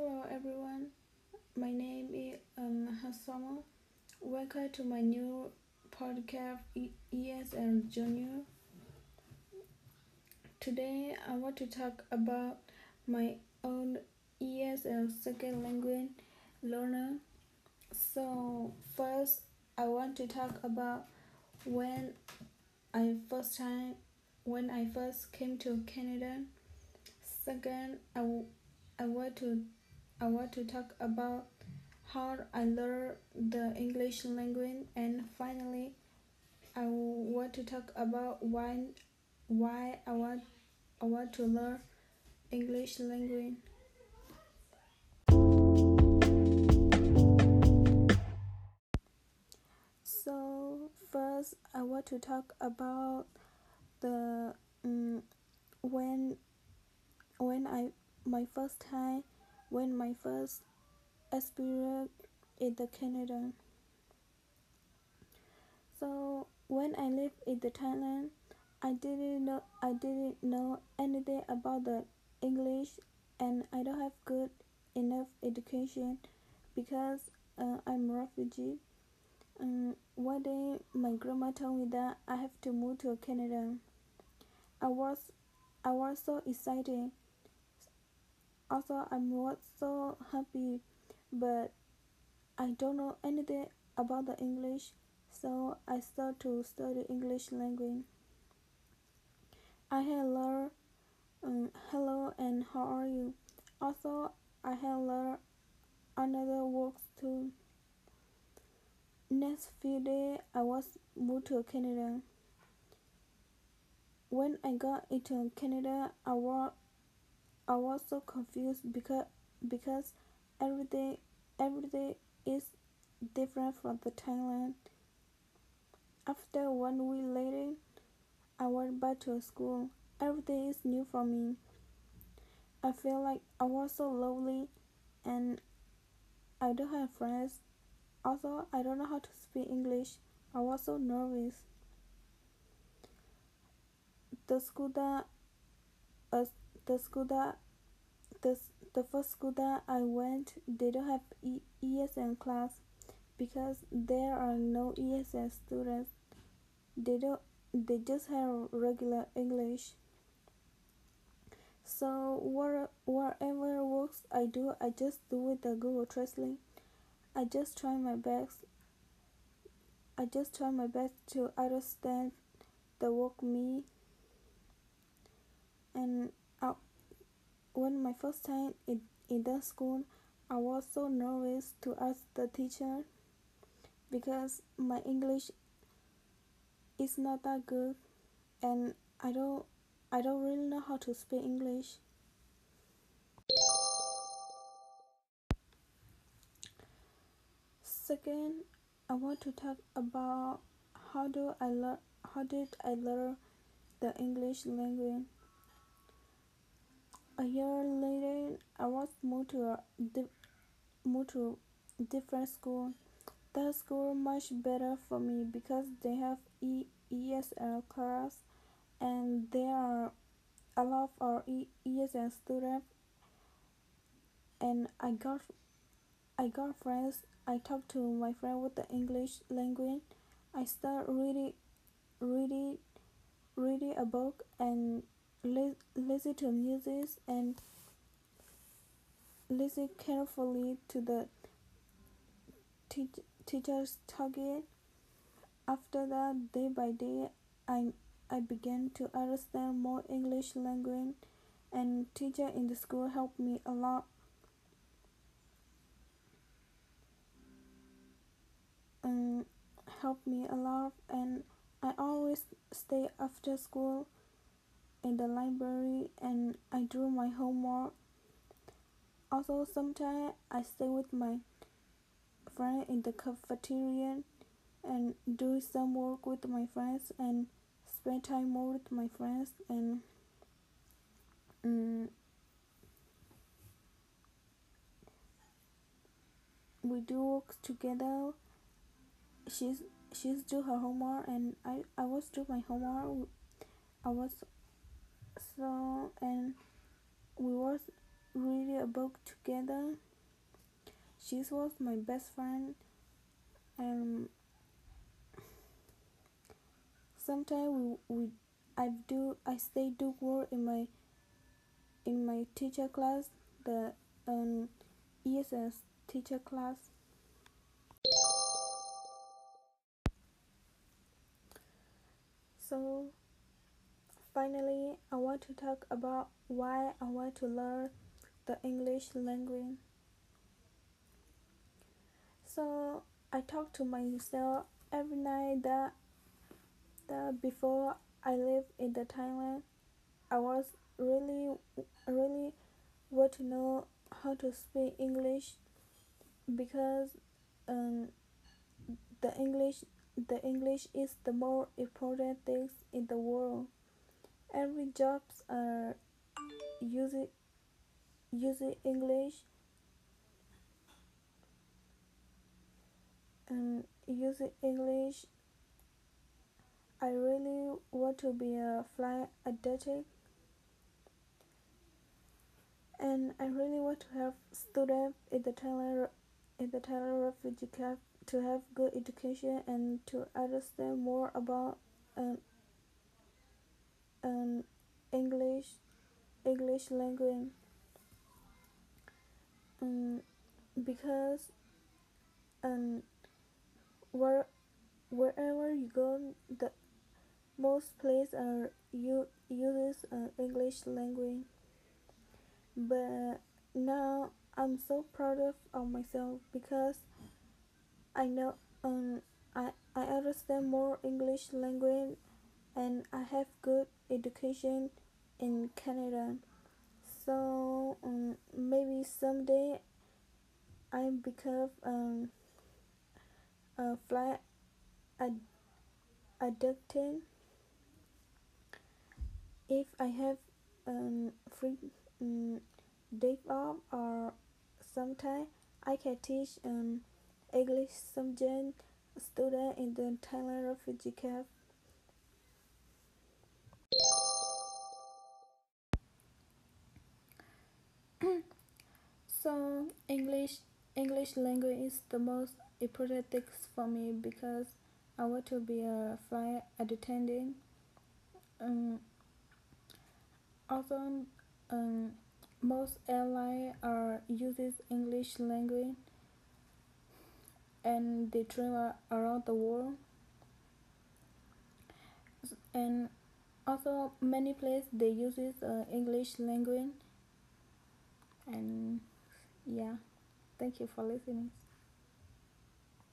Hello everyone, my name is um, Hassama. Welcome to my new podcast ESL Junior. Today I want to talk about my own ESL second language learner. So first I want to talk about when I first time when I first came to Canada. Second, I, I want to I want to talk about how I learned the English language and finally I want to talk about why why I want I want to learn English language. So first I want to talk about the um, when when I my first time when my first experience in the Canada. So when I lived in the Thailand, I didn't know I didn't know anything about the English, and I don't have good enough education because uh, I'm a refugee. Um, one day, my grandma told me that I have to move to Canada. I was, I was so excited. Also, I'm was so happy, but I don't know anything about the English, so I start to study English language. I had learned um, hello and how are you. Also, I had learned another words too. Next few days, I was moved to Canada. When I got into Canada, I was I was so confused because because everything everything is different from the Thailand. After one week later, I went back to school. Every day is new for me. I feel like I was so lonely and I don't have friends. Also, I don't know how to speak English. I was so nervous. The school that uh, the school that the, the first school that I went, they don't have e- ESL class because there are no ESL students. They don't they just have regular English. So what, whatever works I do, I just do with the Google Translate. I just try my best. I just try my best to understand the work me. And when my first time in, in the school, I was so nervous to ask the teacher because my English is not that good and I don't I don't really know how to speak English. Second, I want to talk about how do I learn how did I learn the English language. A year later, I was moved to a di- moved to different school. That school much better for me because they have e- ESL class and there are a lot of our e- ESL students and I got I got friends. I talked to my friend with the English language. I start reading reading reading a book and li- listen to music and listen carefully to the te- teacher's talking. After that, day by day, I I began to understand more English language, and teacher in the school helped me a lot. Um, helped me a lot, and I always stay after school in the library and I do my homework. Also, sometimes I stay with my friend in the cafeteria and do some work with my friends and spend time more with my friends and um, we do work together she's she's do her homework and I, I was do my homework I was so and we was read a book together. She was my best friend, and sometimes we, we I do I stay do work in my in my teacher class, the um, ESS teacher class. So finally, I want to talk about why I want to learn the English language. So I talk to myself every night that that before I live in the Thailand, I was really really want to know how to speak English because um, the English the English is the more important thing in the world. Every jobs are using using English and using English. I really want to be a flight attendant and I really want to have students in the Thailand in the Thailand refugee camp to have good education and to understand more about um, um, English English language. Um, because um, where wherever you go the most places are you uses uh, English language. But now I'm so proud of, of myself because I know um I, I understand more English language and I have good education in Canada. So um, maybe someday I become um, a flight ad- if I have um, free um, day off or sometime I can teach um, English subject student in the Thailand refugee camp. So English English language is the most important thing for me because I want to be a flight attendant. Um, also, um, most airlines are uses English language and they travel around the world. And also many places they uses uh, English language. And yeah, thank you for listening.